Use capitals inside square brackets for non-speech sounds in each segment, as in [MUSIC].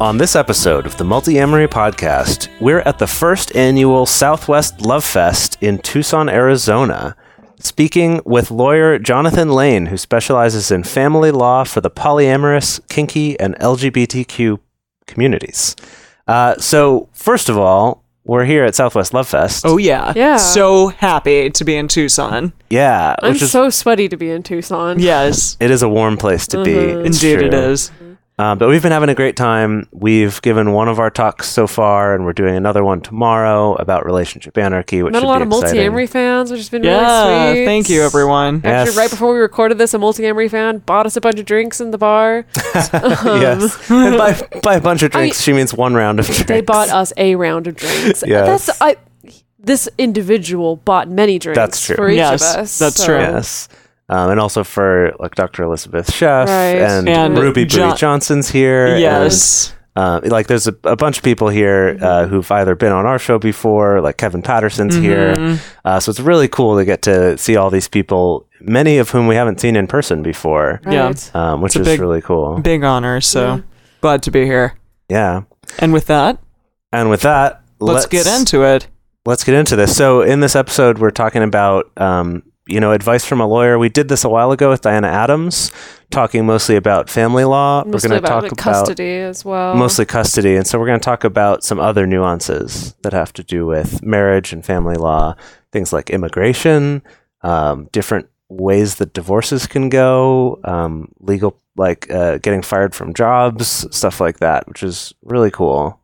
On this episode of the Multi-Amory Podcast, we're at the first annual Southwest Love Fest in Tucson, Arizona, speaking with lawyer Jonathan Lane, who specializes in family law for the polyamorous, kinky, and LGBTQ communities. Uh, so, first of all, we're here at Southwest Love Fest. Oh, yeah. Yeah. So happy to be in Tucson. yeah, I'm which is so sweaty to be in Tucson. Yes. it is a warm place to be. It's Indeed, it true. is. Um, but we've been having a great time. We've given one of our talks so far, and we're doing another one tomorrow about relationship anarchy, which Met should a lot be of multi-amory fans, which has been Yeah. really sweet. Thank you, everyone. Actually, Yes. right before we recorded this, a multi-amory fan bought us a bunch of drinks in the bar. [LAUGHS] yes, and by, by a bunch of [LAUGHS] I mean, drinks, she means one round of drinks. They bought us a round of drinks. Yes. That's I. This individual bought many drinks That's true. for each Yes, of us. that's so- true. Yes. Um, and also for like Dr. Elizabeth Sheff Right. and, And Ruby Jo- Bouie Johnson's here. Yes. and, uh, like there's a, a bunch of people here uh, Mm-hmm. who've either been on our show before, like Kevin Patterson's here. Mm-hmm. Uh, so it's really cool to get to see all these people, many of whom we haven't seen in person before, Yeah. Right. um, which a is big- really cool. Big honor. So glad to be here. Yeah. And with that, And with that, let's, get into it. let's get into this. So in this episode, we're talking about um, you know advice from a lawyer. We did this a while ago with Diana Adams, talking mostly about family law. Mostly we're going to talk about custody as well. mostly custody, and so we're going to talk about some other nuances that have to do with marriage and family law, things like immigration, um, different ways that divorces can go, um, legal like uh, getting fired from jobs, stuff like that, which is really cool.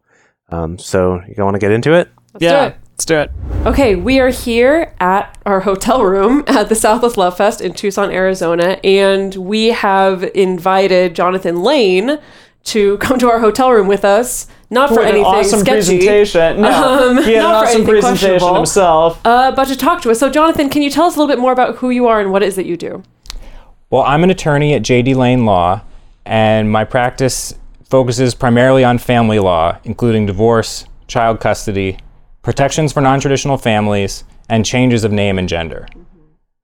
Um, so you want to get into it? Let's do yeah. it. Let's do it. Okay, we are here at our hotel room at the Southwest Love Fest in Tucson, Arizona, and we have invited Jonathan Lane to [LAUGHS] come to our hotel room with us. Not for With an anything awesome sketchy, presentation. No, Um, he had an not for awesome presentation questionable. himself. uh, but to talk to us. So, Jonathan, can you tell us a little bit more about who you are and what it is that you do? Well, I'm an attorney at JD Lane Law, and my practice focuses primarily on family law, including divorce, child custody, protections for non traditional families, and changes of name and gender.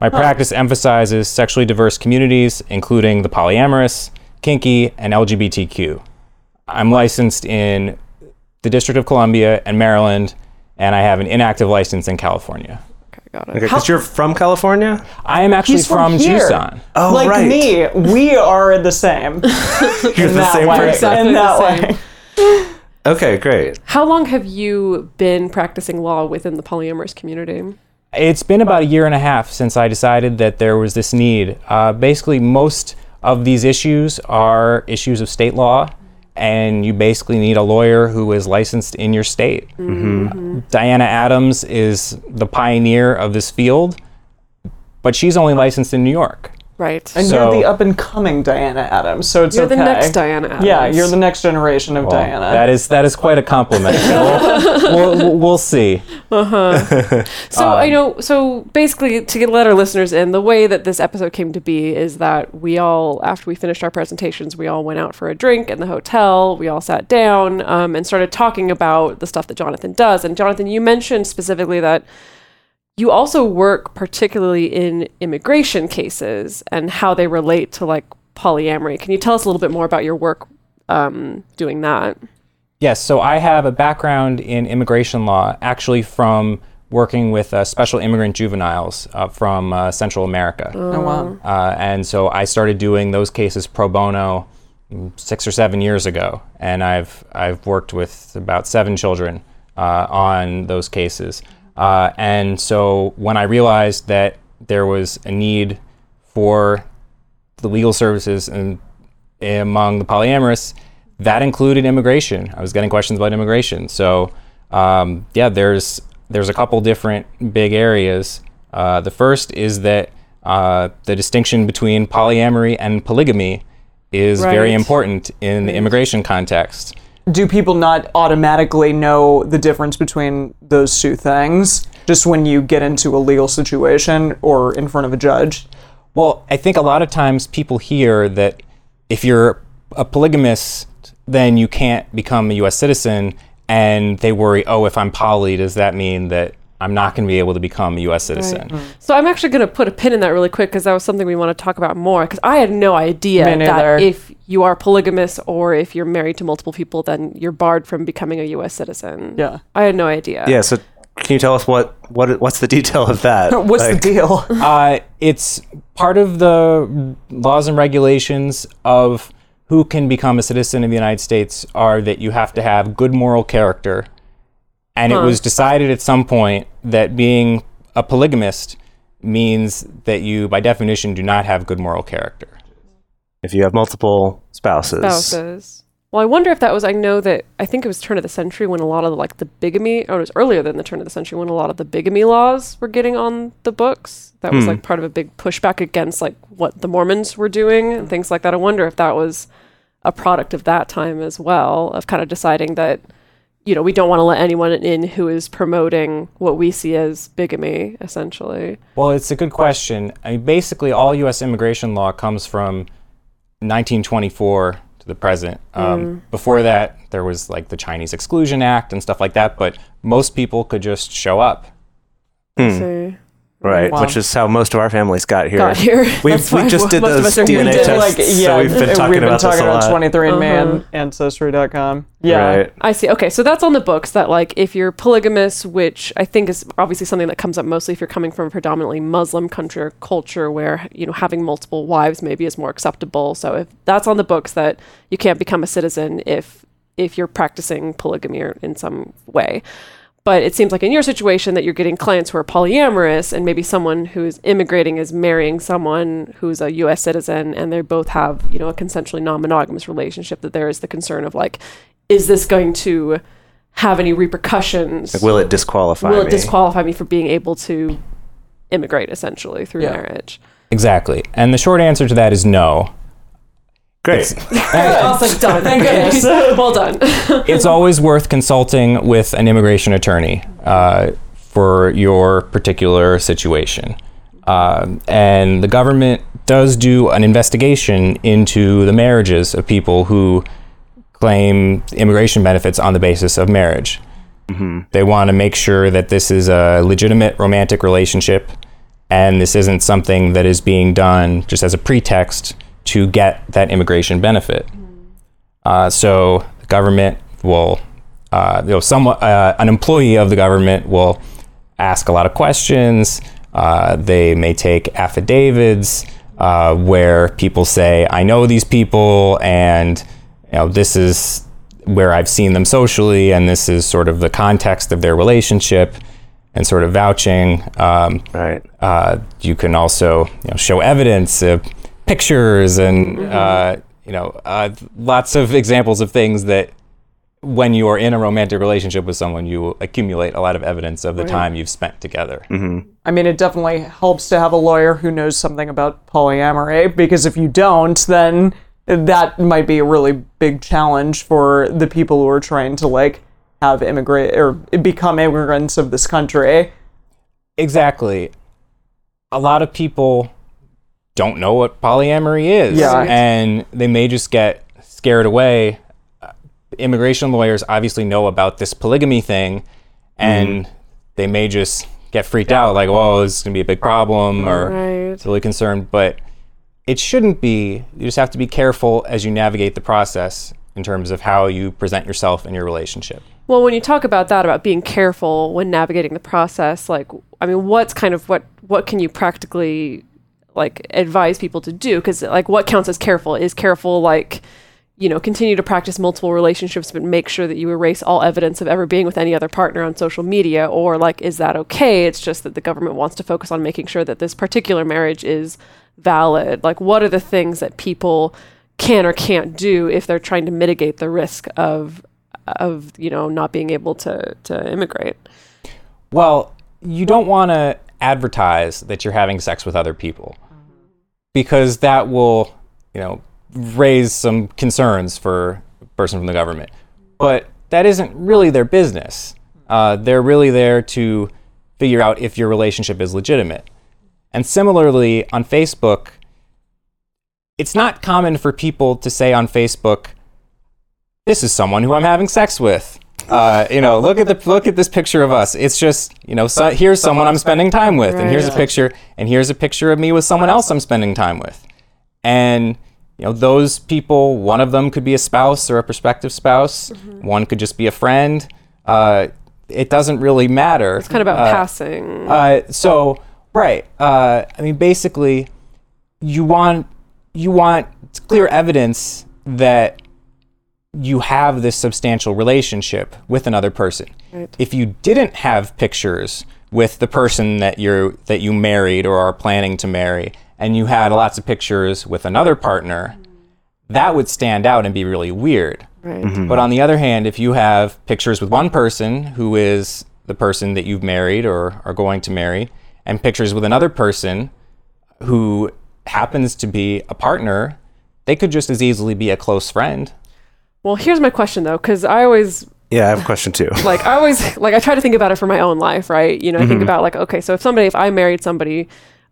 My practice emphasizes sexually diverse communities, including the polyamorous, kinky, and LGBTQ. I'm licensed in the District of Columbia and Maryland, and I have an inactive license in California. Okay, got it. Okay, because you're from California. I am actually He's from from, here. Tucson. Oh, like right. me, we are the same. [LAUGHS] You're the that same way. person. Exactly In that the way. [LAUGHS] same. Okay, great. How long have you been practicing law within the polyamorous community? It's been about a year and a half since I decided that there was this need. Uh, basically, most of these issues are issues of state law, and you basically need a lawyer who is licensed in your state. Diana Adams is the pioneer of this field, but she's only licensed in New York. Right. And So- you're the up and coming Diana Adams, so it's You're okay. the next Diana Adams. Yeah, you're the next generation of Well, Diana. That is that is quite a compliment. [LAUGHS] we'll, we'll, we'll see. [LAUGHS] So I know. So basically, to let our listeners in, the way that this episode came to be is that we all, after we finished our presentations, we all went out for a drink in the hotel. We all sat down um, and started talking about the stuff that Jonathan does. And Jonathan, you mentioned specifically that you also work particularly in immigration cases and how they relate to like polyamory. Can you tell us a little bit more about your work um, doing that? Yes, so I have a background in immigration law, actually from working with uh, special immigrant juveniles uh, from uh, Central America. oh wow. Uh, and so I started doing those cases pro bono mm, six or seven years ago, and I've I've worked with about seven children uh, on those cases. Uh, and so when I realized that there was a need for the legal services and among the polyamorous, that included immigration. I was getting questions about immigration, so Um, yeah, there's there's a couple different big areas. Uh, the first is that uh, the distinction between polyamory and polygamy is very important in the immigration context. Do people not automatically know the difference between those two things just when you get into a legal situation or in front of a judge? Well, I think a lot of times people hear that if you're a polygamist, then you can't become a U.S. citizen, and they worry, oh, if I'm poly, does that mean that I'm not going to be able to become a U.S. citizen? So I'm actually going to put a pin in that really quick because that was something we want to talk about more. Because I had no idea that if you are polygamous or if you're married to multiple people, then you're barred from becoming a U.S. citizen. Yeah. I had no idea. Yeah. So can you tell us what what what's the detail of that? [LAUGHS] What's Like- the deal? [LAUGHS] Uh, it's part of the laws and regulations of who can become a citizen of the United States are that you have to have good moral character. And it was decided at some point that being a polygamist means that you, by definition, do not have good moral character. If you have multiple spouses. spouses. Well, I wonder if that was. I know that I think it was turn of the century when a lot of like the bigamy, or it was earlier than the turn of the century when a lot of the bigamy laws were getting on the books. That was hmm. like part of a big pushback against like what the Mormons were doing and things like that. I wonder if that was a product of that time as well, of kind of deciding that you know we don't want to let anyone in who is promoting what we see as bigamy, essentially. Well, it's a good question. I mean, basically, all U.S. immigration law comes from 1924 to the present. Um, Before that, there was like the Chinese Exclusion Act and stuff like that, but most people could just show up. So Right, Wow. which is how most of our families got here. got here. [LAUGHS] We, That's we just did most of those us are here DNA tests, like, so we've been talking we've been about talking this a about lot. 23andMe Uh-huh. and Ancestry.com. Yeah. Right. I see. Okay, so that's on the books that like if you're polygamous, which I think is obviously something that comes up mostly if you're coming from a predominantly Muslim country or culture where, you know, having multiple wives maybe is more acceptable. So if that's on the books that you can't become a citizen if if you're practicing polygamy in some way. But it seems like in your situation that you're getting clients who are polyamorous and maybe someone who's immigrating is marrying someone who's a US citizen and they both have, you know, a consensually non-monogamous relationship that there is the concern of like is this going to have any repercussions? Will it disqualify Will me? disqualify me for being able to immigrate essentially through Yeah. marriage? Exactly. And the short answer to that is no. Great. I was like, done. Thank goodness. [LAUGHS] well done. [LAUGHS] it's always worth consulting with an immigration attorney uh, for your particular situation. Um, and the government does do an investigation into the marriages of people who claim immigration benefits on the basis of marriage. They want to make sure that this is a legitimate romantic relationship and this isn't something that is being done just as a pretext to get that immigration benefit. Uh, so the government will, uh, you know, somewhat, uh, an employee of the government will ask a lot of questions. Uh, they may take affidavits uh, where people say, "I know these people, and you know, this is where I've seen them socially, and this is sort of the context of their relationship." And sort of vouching. Um, Right. uh, you can also you know, show evidence, uh, pictures, and uh, you know uh, lots of examples of things that when you are in a romantic relationship with someone, you accumulate a lot of evidence of the time you've spent together. I mean, it definitely helps to have a lawyer who knows something about polyamory because if you don't, then that might be a really big challenge for the people who are trying to like have immigrate or become immigrants of this country. Exactly. A lot of people don't know what polyamory is, Yeah. and they may just get scared away. Uh, Immigration lawyers obviously know about this polygamy thing, and they may just get freaked out, like, "Oh, this is gonna be a big problem," or Right. really concerned. But it shouldn't be. You just have to be careful as you navigate the process in terms of how you present yourself in your relationship. Well, when you talk about that, about being careful when navigating the process, like, I mean, what's kind of what what can you practically like advise people to do? Because like, what counts as careful is careful like. You know, continue to practice multiple relationships, but make sure that you erase all evidence of ever being with any other partner on social media. Or, like, is that okay? It's just that the government wants to focus on making sure that this particular marriage is valid. Like, what are the things that people can or can't do if they're trying to mitigate the risk of of you know not being able to to immigrate. Well, you don't want to advertise that you're having sex with other people because that will, you know, raise some concerns for a person from the government. But that isn't really their business. Uh, they're really there to figure out if your relationship is legitimate. And similarly, on Facebook, it's not common for people to say on Facebook, "This is someone who I'm having sex with." Uh, you know, look at the look at this picture of us. It's just you know, so, here's someone I'm spending time with, and here's a picture, and here's a picture of me with someone else I'm spending time with, and you know, those people. One of them could be a spouse or a prospective spouse. One could just be a friend. Uh, it doesn't really matter. It's kind of about passing. Uh, so right. Uh, I mean, basically, you want you want clear evidence that you have this substantial relationship with another person. Right. If you didn't have pictures with the person that you're that you married or are planning to marry, and you had lots of pictures with another partner, that would stand out and be really weird. right. Mm-hmm. But on the other hand, if you have pictures with one person who is the person that you've married or are going to marry, and pictures with another person who happens to be a partner, they could just as easily be a close friend. Well, here's my question though, because I always Yeah, I have a question too. [LAUGHS] like I always like I try to think about it for my own life, right? You know, I think about like okay, so if somebody if I married somebody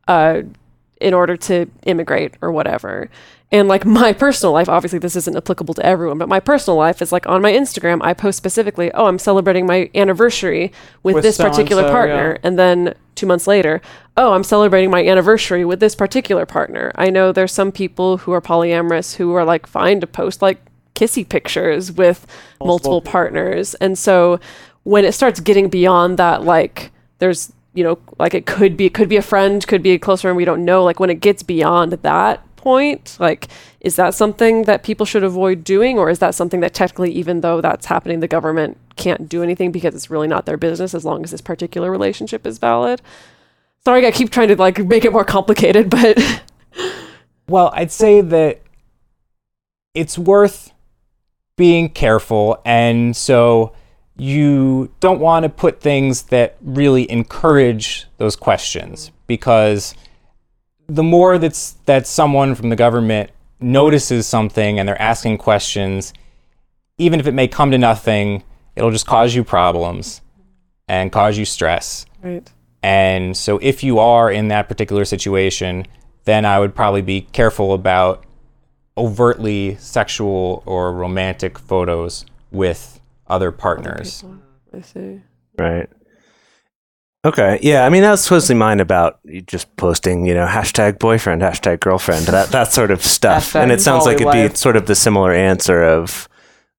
uh in order to immigrate or whatever. And like my personal life, obviously this isn't applicable to everyone, but my personal life is like on my Instagram, I post specifically, oh, I'm celebrating my anniversary with, With this particular partner. yeah. And then two months later, oh, I'm celebrating my anniversary with this particular partner. I know there's some people who are polyamorous who are like fine to post like kissy pictures with multiple, partners. And so when it starts getting beyond that, like there's, you know, like it could be, it could be a friend, could be a close friend, we don't know. Like when it gets beyond that point, like is that something that people should avoid doing? Or is that something that technically, even though that's happening, the government can't do anything because it's really not their business as long as this particular relationship is valid? Sorry, I keep trying to like make it more complicated, but [LAUGHS] Well, I'd say that it's worth being careful, and so you don't want to put things that really encourage those questions because the more that's that someone from the government notices something and they're asking questions, even if it may come to nothing, it'll just cause you problems and cause you stress. right. And so, if you are in that particular situation, then I would probably be careful about overtly sexual or romantic photos with other partners. I see. Right. Okay. Yeah. I mean, that was mostly mine about just posting, you know, hashtag boyfriend, hashtag girlfriend, that that sort of stuff. And it sounds like it'd be sort of the similar answer of,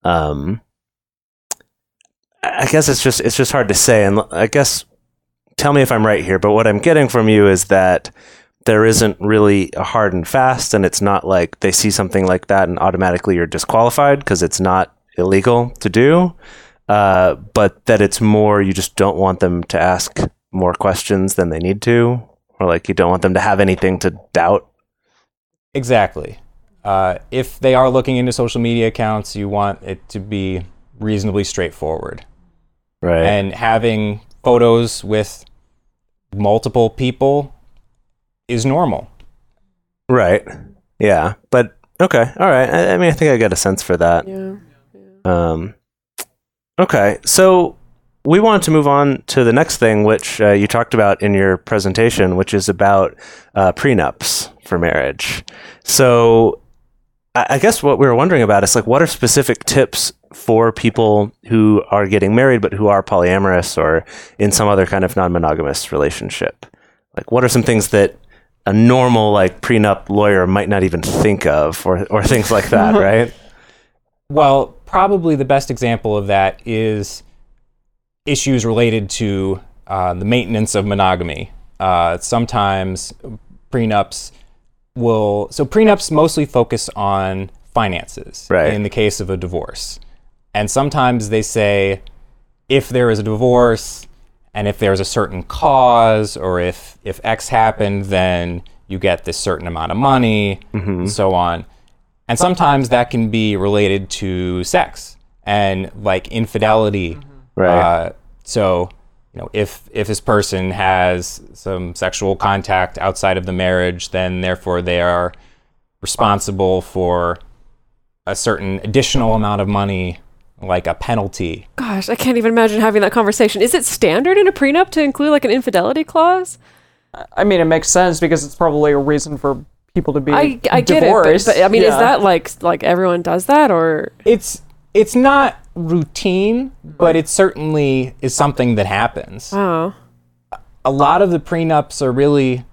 um, I I guess it's just it's just hard to say, and I guess tell me if I'm right here. But what I'm getting from you is that there isn't really a hard and fast, and it's not like they see something like that and automatically you're disqualified because it's not illegal to do uh, but that it's more you just don't want them to ask more questions than they need to, or like you don't want them to have anything to doubt. Exactly. Uh, if they are looking into social media accounts, you want it to be reasonably straightforward. Right. And having photos with multiple people is normal. right. Yeah. But okay. All right. I, I mean, I think I get a sense for that. Yeah. Um, okay, so we wanted to move on to the next thing, which uh, you talked about in your presentation, which is about uh, prenups for marriage. So I, I guess what we were wondering about is like, what are specific tips for people who are getting married but who are polyamorous or in some other kind of non-monogamous relationship? Like, what are some things that a normal like prenup lawyer might not even think of, or or things like that, [LAUGHS] right? Well, probably the best example of that is issues related to uh, the maintenance of monogamy. Uh, sometimes prenups will, so prenups mostly focus on finances Right. in the case of a divorce. And sometimes they say if there is a divorce and if there's a certain cause or if, if X happened, then you get this certain amount of money and so on. And sometimes that can be related to sex and like infidelity. Right. Uh, so, you know, if if this person has some sexual contact outside of the marriage, then therefore they are responsible for a certain additional amount of money, like a penalty. Gosh, I can't even imagine having that conversation. Is it standard in a prenup to include like an infidelity clause? I mean, it makes sense because it's probably a reason for people to be I, I get it, divorced. but, but I mean, is that like like everyone does that or? It's it's not routine, but it certainly is something that happens. Oh, a lot of the prenups are really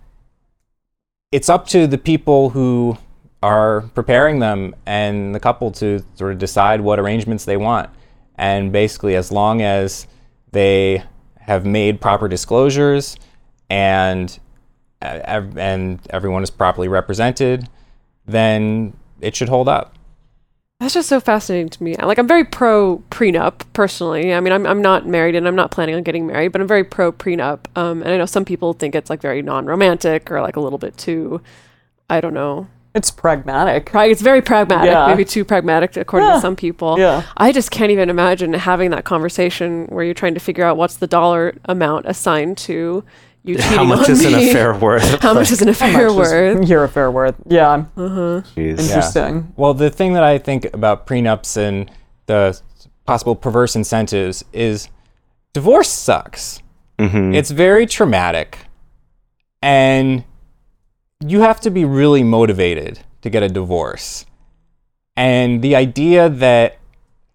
it's up to the people who are preparing them and the couple to sort of decide what arrangements they want and basically as long as they have made proper disclosures and uh, and everyone is properly represented then it should hold up that's just so fascinating to me. Like, I'm very pro prenup personally. I mean, I'm I'm not married and I'm not planning on getting married, but I'm very pro prenup. Um, and I know some people think it's like very non-romantic or like a little bit too, I don't know. It's pragmatic. Right, it's very pragmatic, Yeah. maybe too pragmatic according Yeah. to some people. Yeah. I just can't even imagine having that conversation where you're trying to figure out what's the dollar amount assigned to you cheating How much on is an affair [LAUGHS] worth? How much is an affair Just worth? Your affair worth. Yeah. Jeez. Interesting. Well, the thing that I think about prenups and the possible perverse incentives is divorce sucks. Mhm. It's very traumatic. And you have to be really motivated to get a divorce. And the idea that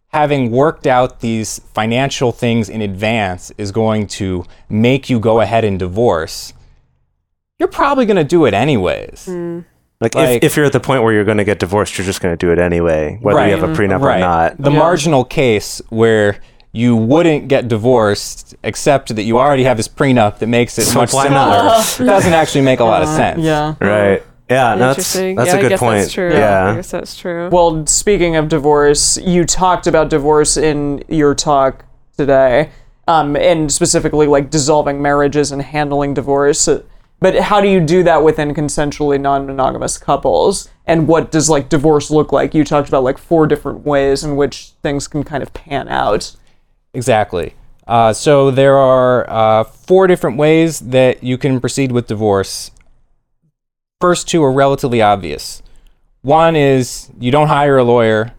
having worked out these financial things in advance is going to make you go ahead and divorce, you're probably going to do it anyways. Like, Like- if, if you're at the point where you're going to get divorced, you're just going to do it anyway, whether Right. you have a prenup or not. The Yeah. marginal case where you wouldn't get divorced except that you already have this prenup that makes it So much why similar not? doesn't actually make a lot of sense. Yeah. Right. Yeah, no, that's, Interesting. that's yeah, a I good guess point. That's true. I Yeah. guess that's true. Well, speaking of divorce, you talked about divorce in your talk today, um, and specifically like dissolving marriages and handling divorce. But how do you do that within consensually non-monogamous couples? And what does like divorce look like? You talked about like four different ways in which things can kind of pan out. Exactly. Uh, so there are uh, four different ways that you can proceed with divorce. First two are relatively obvious. One is you don't hire a lawyer,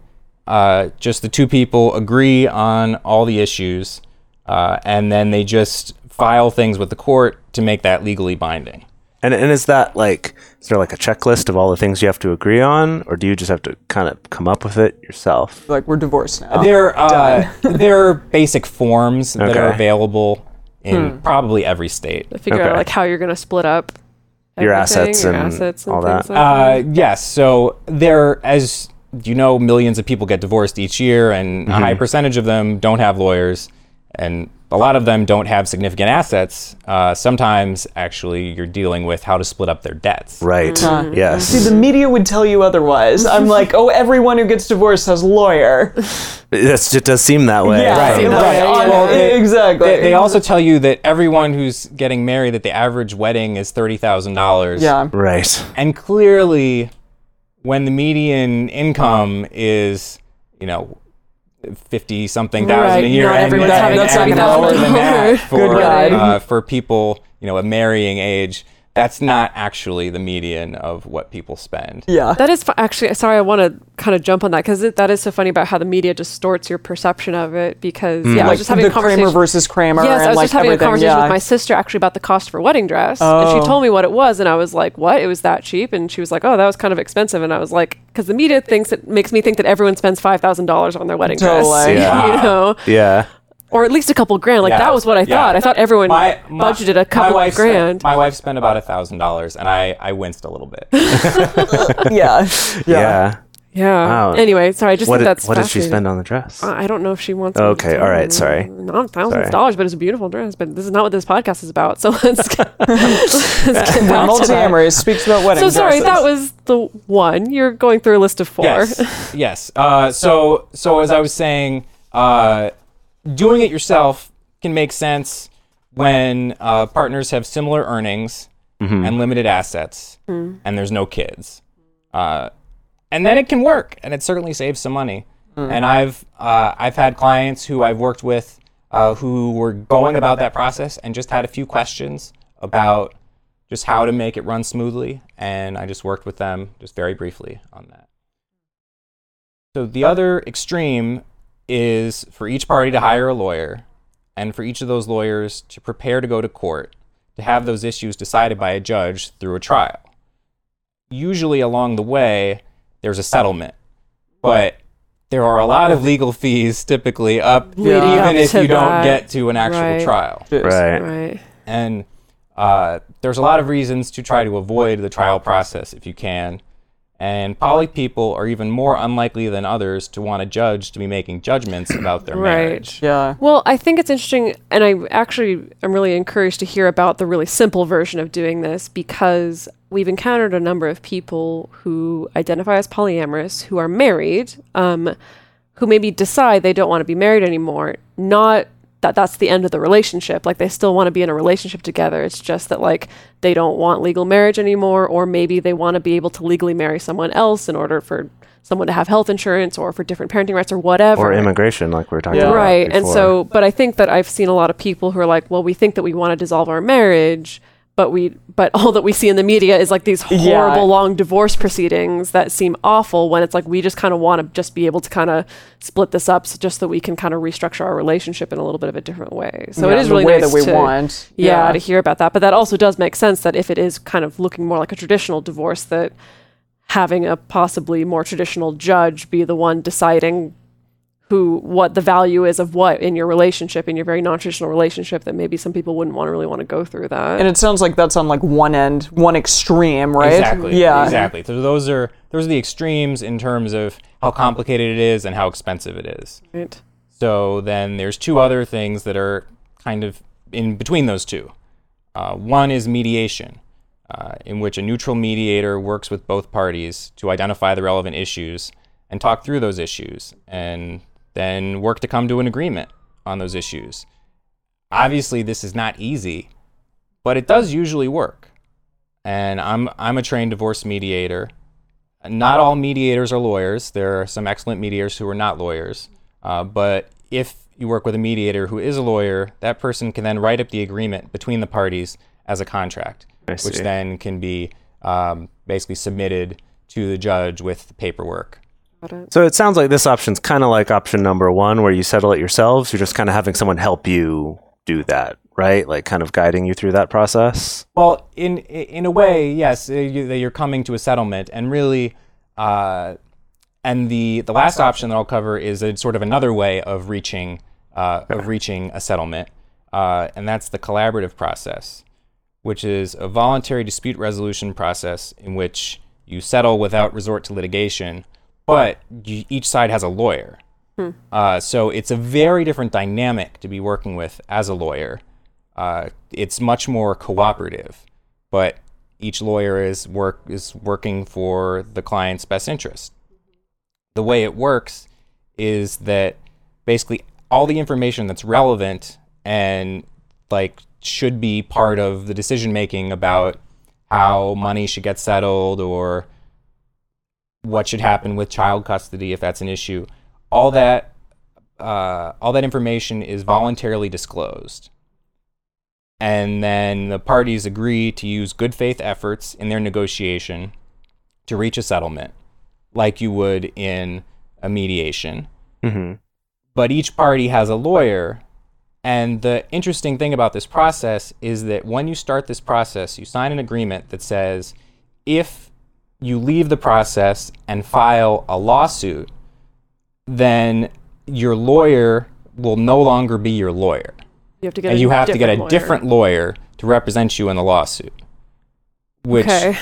uh, just the two people agree on all the issues, uh, and then they just file things with the court to make that legally binding. And, and is that like, is there like a checklist of all the things you have to agree on, or do you just have to kind of come up with it yourself? Like we're divorced now. There, uh, [LAUGHS] there are basic forms that are available in probably every state. to figure out like how you're going to split up Your assets your and assets and all things that. like Uh, yes. So there, as you know, millions of people get divorced each year, and a high percentage of them don't have lawyers, and a lot of them don't have significant assets. Uh, sometimes, actually, you're dealing with how to split up their debts. Right. See, Yes. See, the media would tell you otherwise. I'm [LAUGHS] like, oh, everyone who gets divorced has a lawyer. That's, it does seem that way. Yeah, Right, see, right. right, on- Well, they- exactly. They, they also tell you that everyone who's getting married, that the average wedding is thirty thousand dollars. yeah. Right. And clearly, when the median income is, you know, fifty something thousand Right, a year, not and, and- and a lower than that [LAUGHS] for uh, for people, you know, a marrying age. That's not actually the median of what people spend. Yeah. That is fu- actually sorry. I want to kind of jump on that because that is so funny about how the media distorts your perception of it. Because hmm. yeah, I was just having the a conversation. Kramer versus Kramer. Yes, and I was like just having a conversation yeah. with my sister actually about the cost for a wedding dress, and Oh. she told me what it was, and I was like, "What? It was that cheap?" And she was like, "Oh, that was kind of expensive." And I was like, "Because the media thinks it makes me think that everyone spends five thousand dollars on their wedding dress, [LAUGHS] Totally. Yeah. you know, Yeah. Or at least a couple grand. Like Yeah. that was what I Yeah. thought. I thought everyone My- my- budgeted a couple wife grand. Spent, my wife spent about a thousand dollars, and I I winced a little bit. [LAUGHS] [LAUGHS] yeah. Yeah. yeah. Wow. Anyway, sorry. I just What, think did, that's what did she fascinating. spend on the dress? Uh, I don't know if she wants. Okay, all right, sorry. Not thousands Sorry. of dollars, but it's a beautiful dress. But this is not what this podcast is about. So let's [LAUGHS] get, let's get back to that. Multi So speaks about wedding sorry, dresses. that was the one. You're going through a list of four. Yes. yes. Uh, so so as I was saying, uh, doing it yourself can make sense when uh, partners have similar earnings and limited assets, and there's no kids. Uh, and then it can work, and it certainly saves some money. And I've uh, I've had clients who I've worked with uh, who were going about that process and just had a few questions about just how to make it run smoothly, and I just worked with them just very briefly on that. So the other extreme is for each party to hire a lawyer, and for each of those lawyers to prepare to go to court to have those issues decided by a judge through a trial. Usually along the way, there's a settlement, but there are a lot of legal fees typically up, Leading even up if to you don't get to an actual Right. trial. Right. Right. And uh, there's a lot of reasons to try to avoid the trial process if you can. And poly people are even more unlikely than others to want a judge to be making judgments [CLEARS THROAT] about their Right. marriage. Yeah. Well, I think it's interesting, and I actually am really encouraged to hear about the really simple version of doing this because we've encountered a number of people who identify as polyamorous who are married, um, who maybe decide they don't want to be married anymore. Not that that's the end of the relationship. Like they still want to be in a relationship together. It's just that like they don't want legal marriage anymore, or maybe they want to be able to legally marry someone else in order for someone to have health insurance or for different parenting rights or whatever Or immigration, like we were talking Yeah. about. right and so but i think that i've seen a lot of people who are like well we think that we want to dissolve our marriage but we but [LAUGHS] all that we see in the media is like these horrible Yeah. long divorce proceedings that seem awful when it's like we just kind of want to just be able to kind of split this up so just so that we can kind of restructure our relationship in a little bit of a different way so it Yeah, is the really way nice that we to, want. yeah, Yeah. to hear about that but that also does make sense that if it is kind of looking more like a traditional divorce that having a possibly more traditional judge be the one deciding who what the value is of what in your relationship in your very non-traditional relationship that maybe some people wouldn't want to really want to go through that And it sounds like that's on like one end, one extreme, right? Exactly. Yeah. Exactly. So those are those are the extremes in terms of how complicated it is and how expensive it is. right So then there's two other things that are kind of in between those two. Uh, one is mediation, uh, in which a neutral mediator works with both parties to identify the relevant issues and talk through those issues, and then work to come to an agreement on those issues. Obviously, this is not easy, but it does usually work. And I'm I'm a trained divorce mediator. Not all mediators are lawyers. There are some excellent mediators who are not lawyers. Uh, but if you work with a mediator who is a lawyer, that person can then write up the agreement between the parties as a contract, which then can be um, basically submitted to the judge with the paperwork. Got it. So it sounds like this option's kind of like option number one, where you settle it yourselves. You're just kind of having someone help you do that, right? Like kind of guiding you through that process. Well, in in a way, yes, uh, you, that you're coming to a settlement, and really, uh, and the the last option that I'll cover is a sort of another way of reaching uh, of reaching a settlement, uh, and that's the collaborative process, which is a voluntary dispute resolution process in which you settle without resort to litigation, but you, each side has a lawyer. Uh, so it's a very different dynamic to be working with as a lawyer. Uh, it's much more cooperative, but each lawyer is work is working for the client's best interest. The way it works is that basically all the information that's relevant and like should be part of the decision making about how money should get settled or what should happen with child custody if that's an issue. All that uh, all that information is voluntarily disclosed. And then the parties agree to use good faith efforts in their negotiation to reach a settlement, like you would in a mediation. Mm-hmm. But each party has a lawyer. And the interesting thing about this process is that when you start this process, you sign an agreement that says if you leave the process and file a lawsuit, then your lawyer will no longer be your lawyer. you have to get And a you have to get a lawyer. different lawyer to represent you in the lawsuit, which okay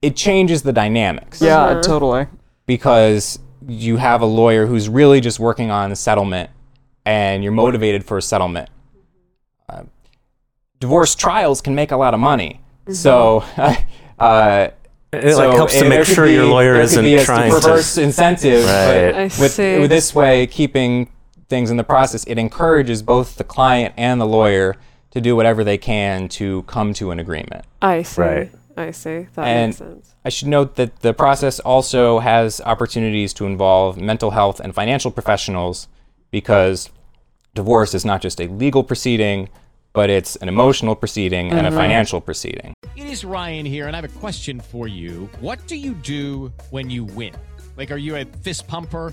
it changes the dynamics Yeah, Uh-huh. totally. because you have a lawyer who's really just working on a settlement and you're motivated for a settlement. Uh, divorce trials can make a lot of money. So, [LAUGHS] uh, It so like helps to make could sure your be- lawyer there could isn't be a trying reverse to. incentive. Right. but I with, see. with this way, keeping things in the process, it encourages both the client and the lawyer to do whatever they can to come to an agreement. i see Right. I see. That And- makes sense. I should note that the process also has opportunities to involve mental health and financial professionals because divorce is not just a legal proceeding, but it's an emotional proceeding and a mm-hmm. financial proceeding. It is Ryan here, and I have a question for you. What do you do when you win? Like, are you a fist pumper?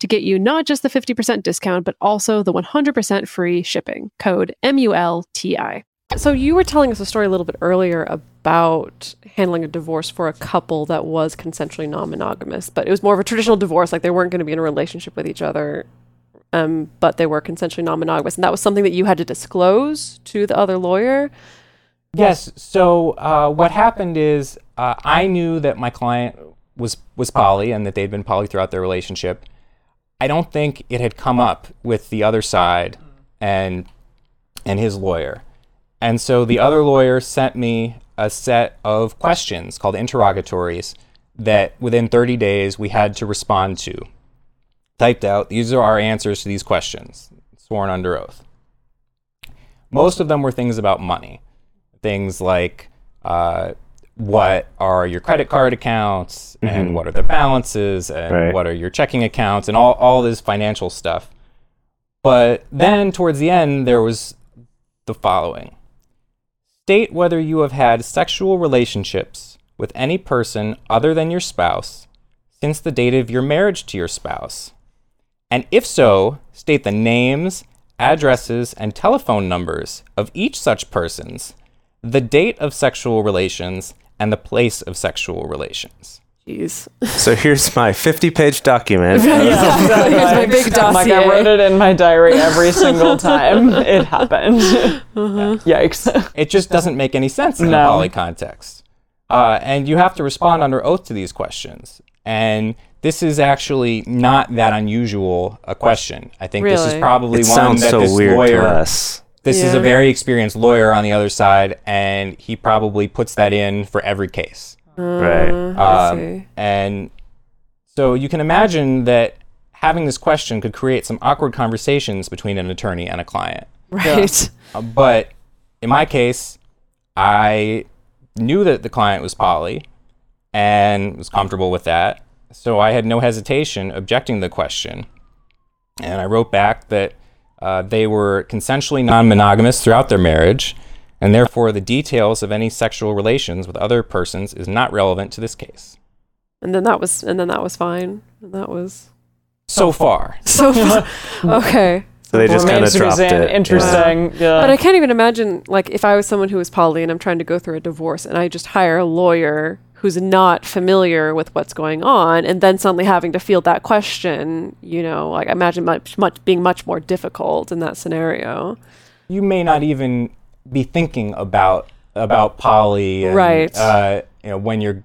to get you not just the 50% discount, but also the 100% free shipping. Code M U L T I. So you were telling us a story a little bit earlier about handling a divorce for a couple that was consensually non-monogamous, but it was more of a traditional divorce, like they weren't going to be in a relationship with each other, um, but they were consensually non-monogamous, and that was something that you had to disclose to the other lawyer. Yes. So uh, what happened is uh, I knew that my client was was poly and that they'd been poly throughout their relationship. I don't think it had come up with the other side and and his lawyer. And so the other lawyer sent me a set of questions called interrogatories that within 30 days we had to respond to. Typed out, these are our answers to these questions, sworn under oath. Most of them were things about money. Things like uh, what are your credit card accounts and mm-hmm. what are the balances and Right. what are your checking accounts and all, all this financial stuff. But then towards the end, there was the following State whether you have had sexual relationships with any person other than your spouse since the date of your marriage to your spouse. And if so, state the names, addresses, and telephone numbers of each such persons, the date of sexual relations, and the place of sexual relations. Jeez. So here's my 50 page document. [LAUGHS] Yeah, [LAUGHS] Here's my big dossier. Like I wrote it in my diary every [LAUGHS] single time it happened. Yikes. It just doesn't make any sense in a poly context. Uh, and you have to respond under oath to these questions. And this is actually not that unusual a question. I think this is probably it one that so this weird lawyer to us. This is a very experienced lawyer on the other side, and he probably puts that in for every case. Right. Um, and so you can imagine that having this question could create some awkward conversations between an attorney and a client. Right. Uh, but in my case, I knew that the client was poly and was comfortable with that. So I had no hesitation objecting the question. And I wrote back that uh, they were consensually non monogamous throughout their marriage, and therefore the details of any sexual relations with other persons is not relevant to this case. And then that was and then that was fine. And that was So far. [LAUGHS] so far. [LAUGHS] okay. So they just kind Remains of to dropped it. Interesting. Yeah. But I can't even imagine like if I was someone who was poly and I'm trying to go through a divorce and I just hire a lawyer who's not familiar with what's going on and then suddenly having to field that question you know like i imagine much much being much more difficult in that scenario you may not even be thinking about about poly and, Right. uh, you know when you're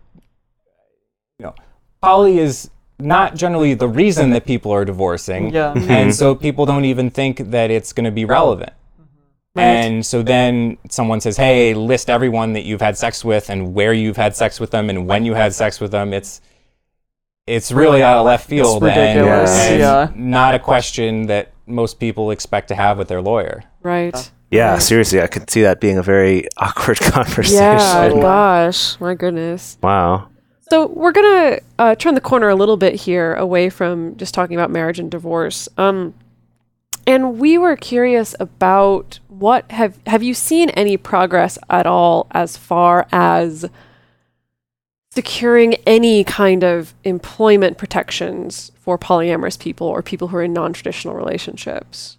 you know poly is not generally the reason that people are divorcing Yeah. and so people don't even think that it's going to be relevant and so then someone says hey list everyone that you've had sex with and where you've had sex with them and when you had sex with them it's it's really out of left field and- ridiculous, and, yeah. not a question that most people expect to have with their lawyer right Yeah, seriously, I could see that being a very [LAUGHS] awkward conversation. yeah gosh my goodness Wow. So we're gonna uh, turn the corner a little bit here, away from just talking about marriage and divorce. Um, and we were curious about what have have you seen any progress at all as far as securing any kind of employment protections for polyamorous people or people who are in non-traditional relationships?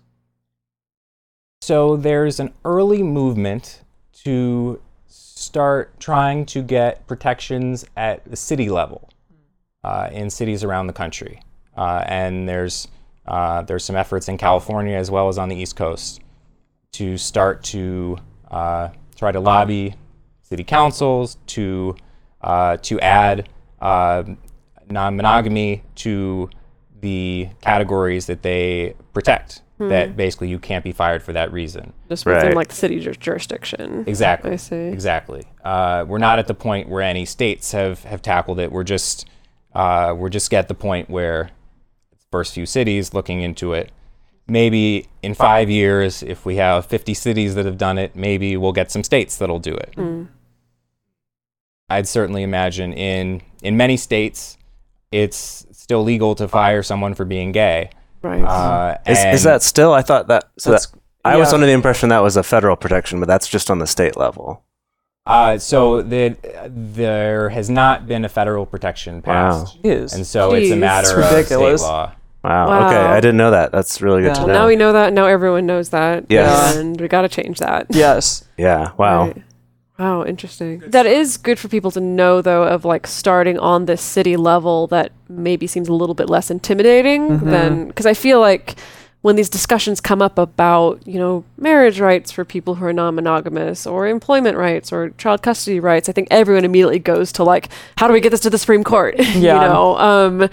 So there's an early movement to start trying to get protections at the city level uh, in cities around the country, uh, and there's uh, there's some efforts in California as well as on the East Coast to start to uh, try to lobby city councils to uh, to add uh, non-monogamy to the categories that they protect. That basically you can't be fired for that reason. Just within Right. like the city jur- jurisdiction. Exactly. I see. Exactly. Uh, we're not at the point where any states have, have tackled it. We're just uh, we're just at the point where first few cities looking into it. Maybe in five years, if we have 50 cities that have done it, maybe we'll get some states that'll do it. I'd certainly imagine in in many states, it's still legal to fire someone for being gay. Right. Uh, Is, is that still? I thought that. So That's- that, I was under the impression that was a federal protection, but that's just on the state level. Uh, so the, there has not been a federal protection passed, Jeez. and so it's a matter It's of ridiculous. state law. Wow. Okay, I didn't know that. That's really good Yeah. to know. now we know that. Now everyone knows that. Yes. And we got to change that. yes. yeah. Wow. Right. Wow, interesting. That is good for people to know, though, of like starting on this city level that maybe seems a little bit less intimidating than because I feel like when these discussions come up about, you know, marriage rights for people who are non monogamous or employment rights or child custody rights, I think everyone immediately goes to like, how do we get this to the Supreme Court? [LAUGHS] you Yeah. know? Um,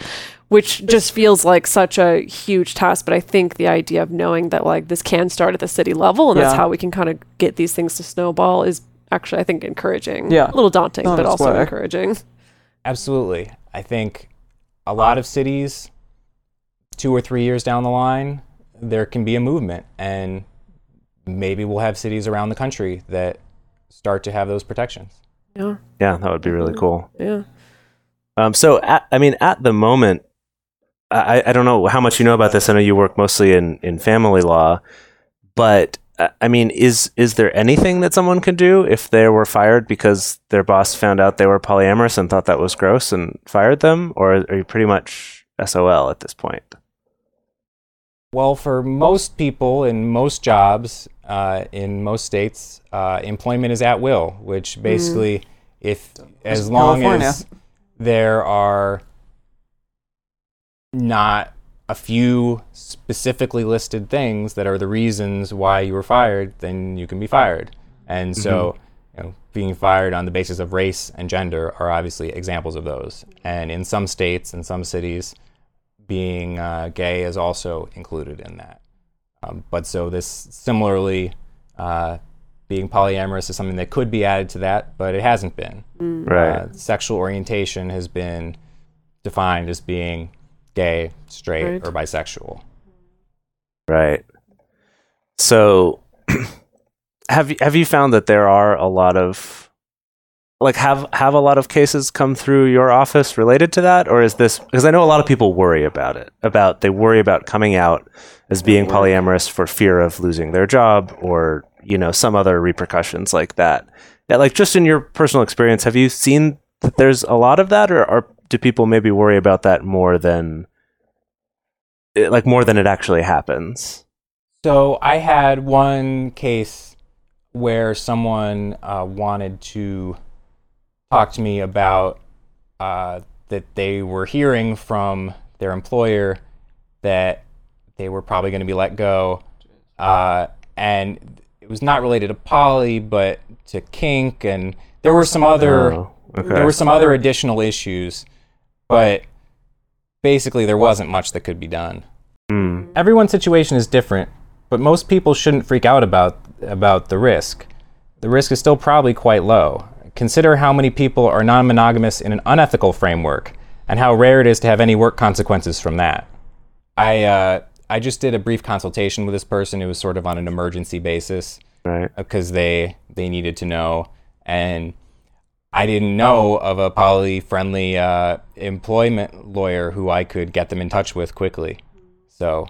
which just feels like such a huge task. But I think the idea of knowing that like this can start at the city level and that's how we can kind of get these things to snowball is actually, I think, encouraging. Yeah. A little daunting, On but also way. encouraging. Absolutely, I think a lot of cities, two or three years down the line, there can be a movement, and maybe we'll have cities around the country that start to have those protections. Yeah. Yeah, that would be really cool. Yeah. Um, so, at, I mean, at the moment, I, I don't know how much you know about this. I know you work mostly in, in family law, but uh, I mean, is is there anything that someone could do if they were fired because their boss found out they were polyamorous and thought that was gross and fired them, or are you pretty much SOL at this point? Well, for most people in most jobs uh, in most states, uh, employment is at will, which basically, if as long California. as there are not a few specifically listed things that are the reasons why you were fired, then you can be fired. And so, you know, being fired on the basis of race and gender are obviously examples of those. And in some states and some cities, being uh, gay is also included in that. Um, but so this similarly, uh, being polyamorous is something that could be added to that, but it hasn't been. Right. Uh, sexual orientation has been defined as being gay, straight, Right. or bisexual. Right. So, [CLEARS THROAT] have you have you found that there are a lot of like have have a lot of cases come through your office related to that, or is this because I know a lot of people worry about it about they worry about coming out as being polyamorous for fear of losing their job or you know some other repercussions like that. Yeah, like just in your personal experience, have you seen that there's a lot of that, or, or do people maybe worry about that more than like more than it actually happens? So I had one case where someone uh, wanted to talk to me about uh, that they were hearing from their employer that they were probably going to be let go. Uh, and it was not related to poly, but to kink, and there were some other Oh, okay. there were some other additional issues, but basically there wasn't much that could be done. Hmm. Everyone's situation is different, but most people shouldn't freak out about about the risk. The risk is still probably quite low. Consider how many people are non-monogamous in an unethical framework, and how rare it is to have any work consequences from that. I uh, I just did a brief consultation with this person. It was sort of on an emergency basis Right. because they they needed to know and I didn't know of a poly-friendly uh, employment lawyer who I could get them in touch with quickly. So,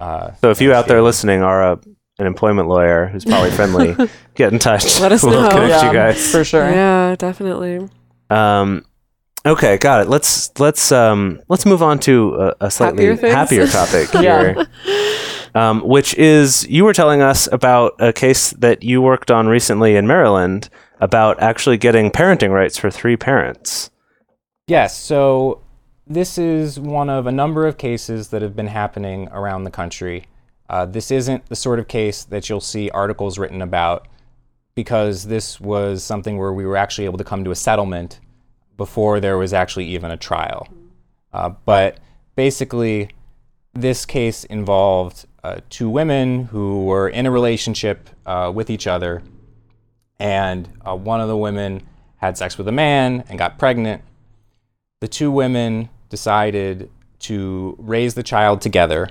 uh, So if you out there listening are a, an employment lawyer who's poly friendly, [LAUGHS] get in touch. Let us we'll know. connect Yeah, you guys. for sure. Yeah, definitely. Um, okay, got it. Let's let's um let's move on to a, a slightly Happier happier topic [LAUGHS] Yeah. here, um, which is you were telling us about a case that you worked on recently in Maryland about actually getting parenting rights for three parents. Yes, so this is one of a number of cases that have been happening around the country. Uh, this isn't the sort of case that you'll see articles written about because this was something where we were actually able to come to a settlement before there was actually even a trial. Uh, but basically, this case involved uh, two women who were in a relationship uh, with each other, and uh, one of the women had sex with a man and got pregnant. The two women decided to raise the child together.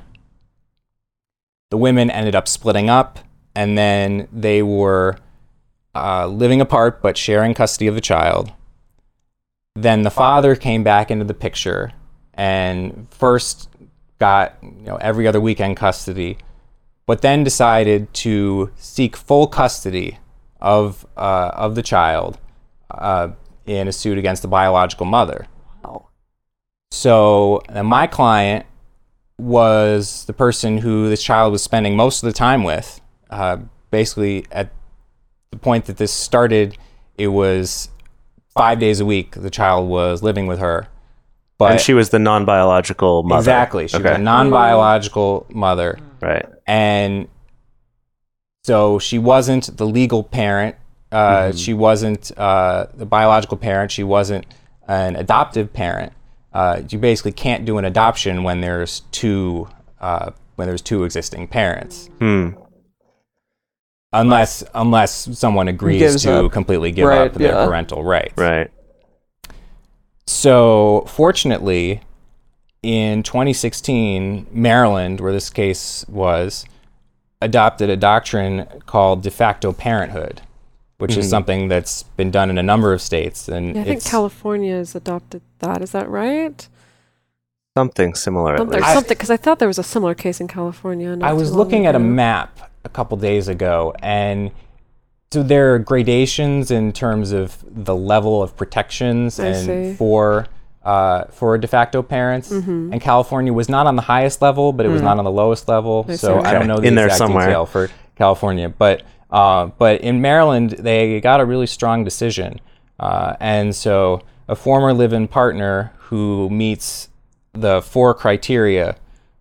The women ended up splitting up, and then they were uh, living apart but sharing custody of the child. Then the father came back into the picture and first got you know every other weekend custody, but then decided to seek full custody of uh, of the child uh, in a suit against the biological mother. Wow. So uh, my client was the person who this child was spending most of the time with. Uh, basically, at the point that this started, it was five days a week the child was living with her. But and she was the non biological mother. exactly, she was a non-biological mother, right. and so she wasn't the legal parent. Uh, She wasn't uh, the biological parent. She wasn't an adoptive parent. Uh, you basically can't do an adoption when there's two uh, when there's two existing parents, Hmm. unless unless someone agrees Gives to up. completely give Right, up their yeah. parental rights. Right. So, fortunately, in 2016, Maryland, where this case was, adopted a doctrine called de facto parenthood, which is mm-hmm. something that's been done in a number of states. And Yeah, I think California has adopted that. Is that right? Something similar. At Something, least. something, because I thought there was a similar case in California. I was long looking at a map a couple days ago, and so there are gradations in terms of the level of protections I and see. for uh, for de facto parents. Mm-hmm. And California was not on the highest level, but it was not on the lowest level. I so see. I don't know the In there exact somewhere. detail for California, but uh, but in Maryland they got a really strong decision, uh, and so a former live-in partner who meets the four criteria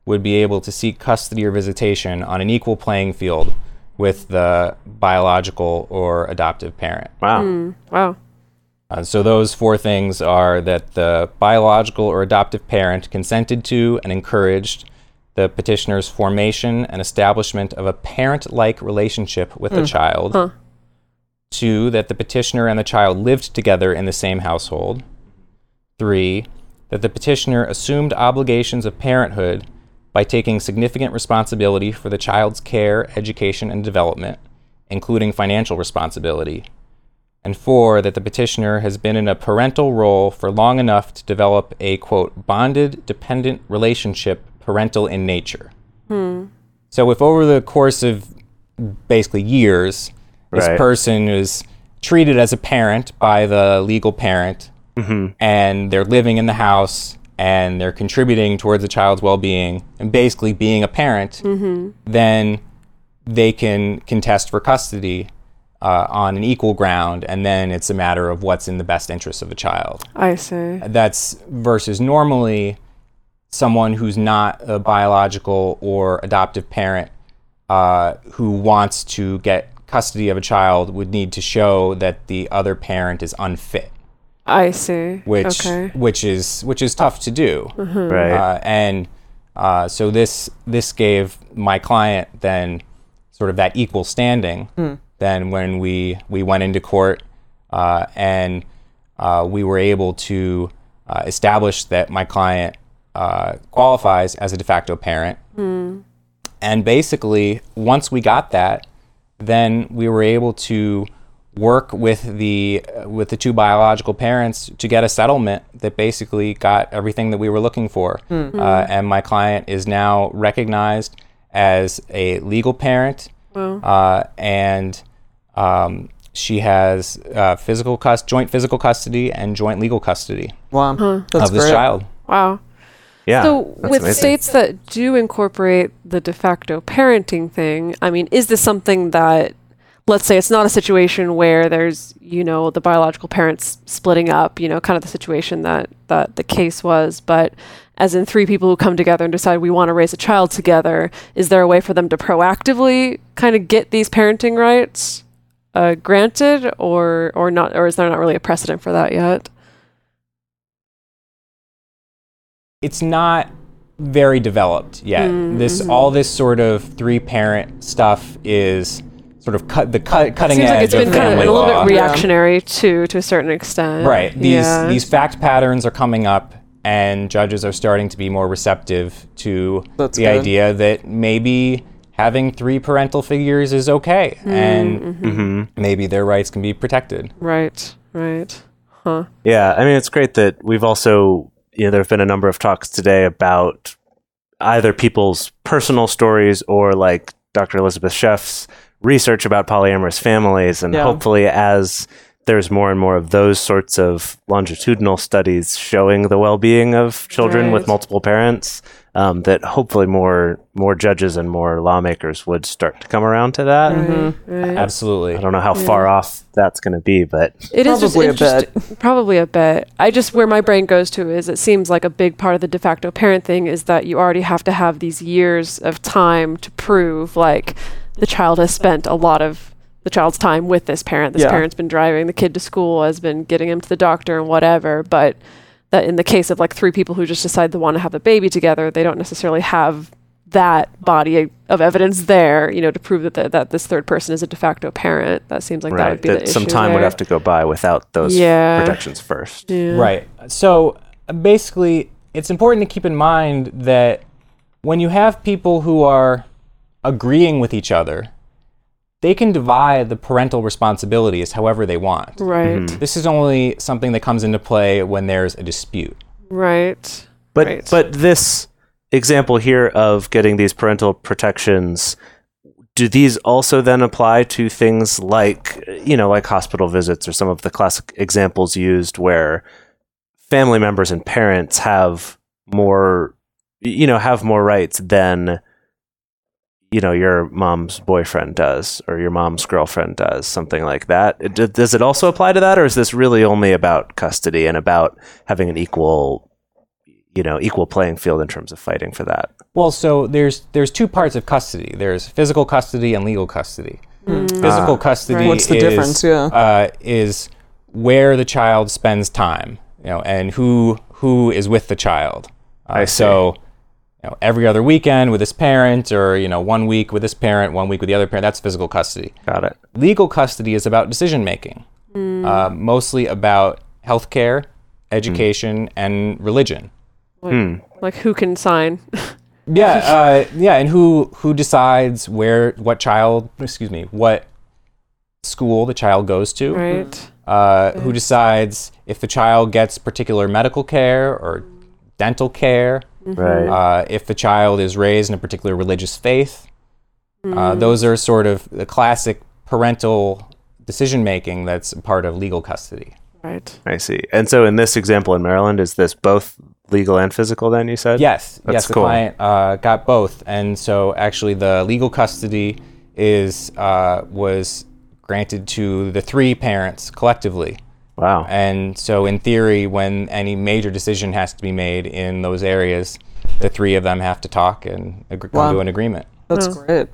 would be able to seek custody or visitation on an equal playing field with the biological or adoptive parent. wow. Wow. Uh, so those four things are that the biological or adoptive parent consented to and encouraged the petitioner's formation and establishment of a parent-like relationship with the child. Huh. Two, that the petitioner and the child lived together in the same household. Three, that the petitioner assumed obligations of parenthood by taking significant responsibility for the child's care, education, and development, including financial responsibility. And four, that the petitioner has been in a parental role for long enough to develop a, quote, bonded, dependent relationship, parental in nature. Hmm. So, if over the course of basically years, this Right. person is treated as a parent by the legal parent, mm-hmm. and they're living in the house and they're contributing towards the child's well-being and basically being a parent, mm-hmm. then they can contest for custody uh, on an equal ground, and then it's a matter of what's in the best interest of the child. I see. That's versus normally someone who's not a biological or adoptive parent uh, who wants to get custody of a child would need to show that the other parent is unfit, I see. which okay. which is which is tough to do. Right. Uh, and uh, so this this gave my client then sort of that equal standing. Then when we we went into court uh, and uh, we were able to uh, establish that my client uh, qualifies as a de facto parent. And basically, once we got that, then we were able to work with the with the two biological parents to get a settlement that basically got everything that we were looking for. Uh, and my client is now recognized as a legal parent, uh, and um, she has uh, physical cus- joint physical custody and joint legal custody Wow, that's of this great. child. Wow. yeah. So, with amazing. states that do incorporate the de facto parenting thing, I mean, is this something that, let's say, it's not a situation where there's, you know, the biological parents splitting up, you know, kind of the situation that that the case was, but as in three people who come together and decide we want to raise a child together, is there a way for them to proactively kind of get these parenting rights uh, granted, or or not, or is there not really a precedent for that yet? it's not very developed yet. Mm, This mm-hmm. all this sort of three parent stuff is sort of cut the cut, cutting Seems edge like it's of been kind of family a little law. bit reactionary too, to a certain extent. Right. These Yeah. these fact patterns are coming up and judges are starting to be more receptive to That's the good. idea that maybe having three parental figures is okay Mm, and mm-hmm. maybe their rights can be protected. Right. Right. Huh. Yeah, I mean, it's great that we've also, you know, there have been a number of talks today about either people's personal stories or like Dr. Elisabeth Sheff's research about polyamorous families. And Yeah. hopefully, as there's more and more of those sorts of longitudinal studies showing the well being of children with multiple parents, um, that hopefully more more judges and more lawmakers would start to come around to that. Mm-hmm. Right. Absolutely. I don't know how far off that's going to be, but It is just Probably a bit. Probably a bit. I just where my brain goes to is it seems like a big part of the de facto parent thing is that you already have to have these years of time to prove like the child has spent a lot of the child's time with this parent. This Yeah. parent's been driving the kid to school, has been getting him to the doctor and whatever. But that in the case of like three people who just decide they want to have a baby together, they don't necessarily have that body of evidence there, you know, to prove that the, that this third person is a de facto parent. That seems like that would be the that some issue time would have to go by without those Yeah. protections first. Yeah. Right. So basically, it's important to keep in mind that when you have people who are agreeing with each other, they can divide the parental responsibilities however they want. Right. Mm-hmm. This is only something that comes into play when there's a dispute. Right. But Right. but this example here of getting these parental protections do these also then apply to things like you know like hospital visits or some of the classic examples used where family members and parents have more you know have more rights than you know your mom's boyfriend does or your mom's girlfriend does something like that It- does it also apply to that or is this really only about custody and about having an equal you know equal playing field in terms of fighting for that Well, so there's there's two parts of custody. There's physical custody and legal custody. Physical custody Right. What's the is, difference? Yeah. uh, is where the child spends time, you know, and who who is with the child. Uh, I see. So, you know, every other weekend with this parent, or you know, one week with this parent, one week with the other parent. That's physical custody. got it Legal custody is about decision making, uh, mostly about healthcare, education, and religion. Like who can sign? [LAUGHS] Yeah, [LAUGHS] uh, yeah, and who who decides where what child, excuse me, what school the child goes to? right. Uh, who decides if the child gets particular medical care or dental care? Right Uh, if the child is raised in a particular religious faith? Uh, those are sort of the classic parental decision making that's part of legal custody. Right. i see and so in this example in maryland is this both legal and physical then you said Yes, That's yes, the cool. client uh, got both, and so actually the legal custody is uh, was granted to the three parents collectively. Wow. And so, in theory, when any major decision has to be made in those areas, the three of them have to talk and agree, Wow. come to an agreement. That's hmm. great.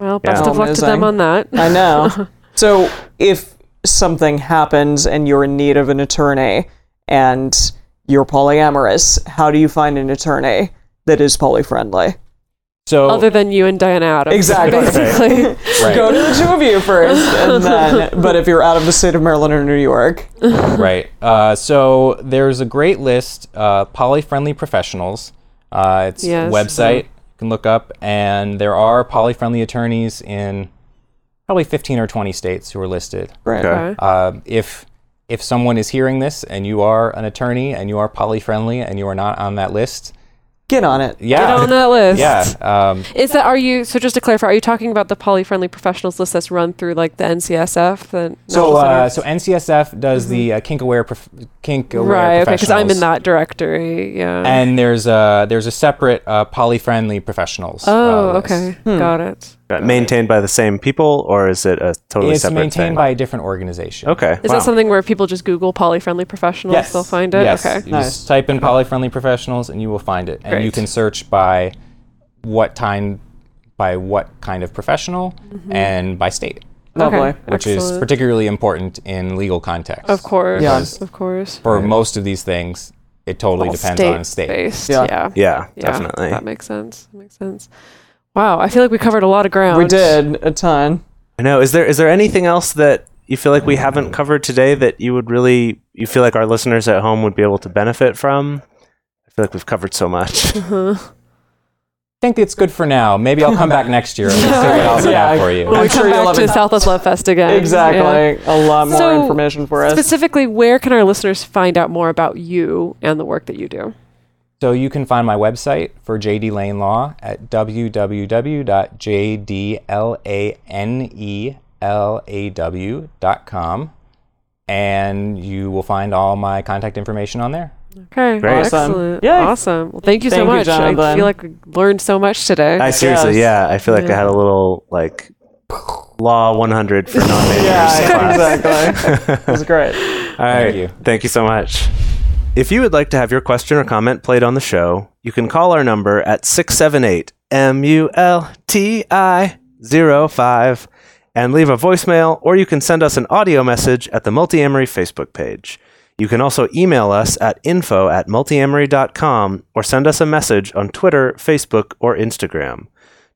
Well, best Yeah. of luck to them on that. I know. [LAUGHS] so if something happens and you're in need of an attorney and you're polyamorous, how do you find an attorney that is poly-friendly? So, Other than you and Diana Adams. Exactly. Basically. right, Go to the two of you first, and [LAUGHS] then. But if you're out of the state of Maryland or New York, [LAUGHS] right. Uh, so there's a great list, uh, poly-friendly professionals. Uh, it's Yes. website you can look up, and there are poly-friendly attorneys in probably 15 or 20 states who are listed. right? Okay. Okay. Uh, if if someone is hearing this and you are an attorney and you are poly-friendly and you are not on that list, Get on it. yeah, Get on that list. yeah. Um, Is that are you so just to clarify, are you talking about the poly-friendly professionals list that's run through like the NCSF? The so uh, so NCSF does the uh, kink aware prof- kink aware Mm-hmm. right, okay, because I'm in that directory. Yeah. And there's a there's a separate uh, poly-friendly professionals. oh, uh, list. okay, Hmm. got it. Maintained by the same people, or is it a totally separate? It's separate maintained thing? by a different organization. Okay. Is wow. that something where people just Google poly-friendly professionals? Yes, They'll find it. Yes. Okay. You Nice. just type in poly-friendly professionals and you will find it. And you can search by what kind by what kind of professional mm-hmm. and by state. Lovely. Okay. which is particularly important in legal context. Of course. Yes. Of course. For most of these things, it totally All depends on state. Based. Yeah. Yeah. Yeah, Yeah, definitely. That makes sense. That makes sense. Wow, I feel like we covered a lot of ground. We did a ton. I know. Is there is there anything else that you feel like we haven't covered today that you would really you feel like our listeners at home would be able to benefit from? I feel like we've covered so much. [LAUGHS] Mm-hmm. I think it's good for now. Maybe I'll come back next year and see what else I Yeah. have for you. When we I'm come sure you'll back to a- Southwest Love Fest again. Exactly. Yeah. A lot more So, information for us. Specifically, where can our listeners find out more about you and the work that you do? So you can find my website for JD Lane Law at www.jdlanelaw.com. And you will find all my contact information on there. Okay. Great. Awesome. Excellent. Yay. Awesome. Well, thank you so Thank you, much. I feel like we learned so much today. I seriously, Yes. yeah, I feel like I had a little like law 100 for [LAUGHS] non-majors yeah, class. [LAUGHS] exactly. it was great. All right. you. Thank you so much. If you would like to have your question or comment played on the show, you can call our number at 678 MULTI 05 and leave a voicemail, or you can send us an audio message at the Multiamory Facebook page. You can also email us at info at multiamory.com or send us a message on Twitter, Facebook, or Instagram.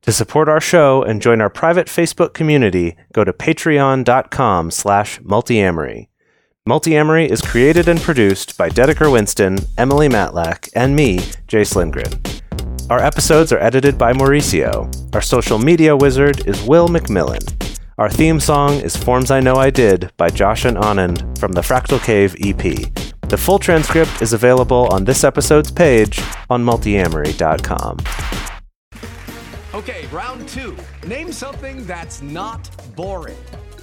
To support our show and join our private Facebook community, go to patreon.com slash multiamory. Multiamory is created and produced by Dedeker Winston, Emily Matlack, and me, Jace Lindgren. Our episodes are edited by Mauricio. Our social media wizard is Will McMillan. Our theme song is Forms I Know I Did by Josh and Anand from the Fractal Cave EP. The full transcript is available on this episode's page on multiamory.com. Okay, round two. Name something that's not boring.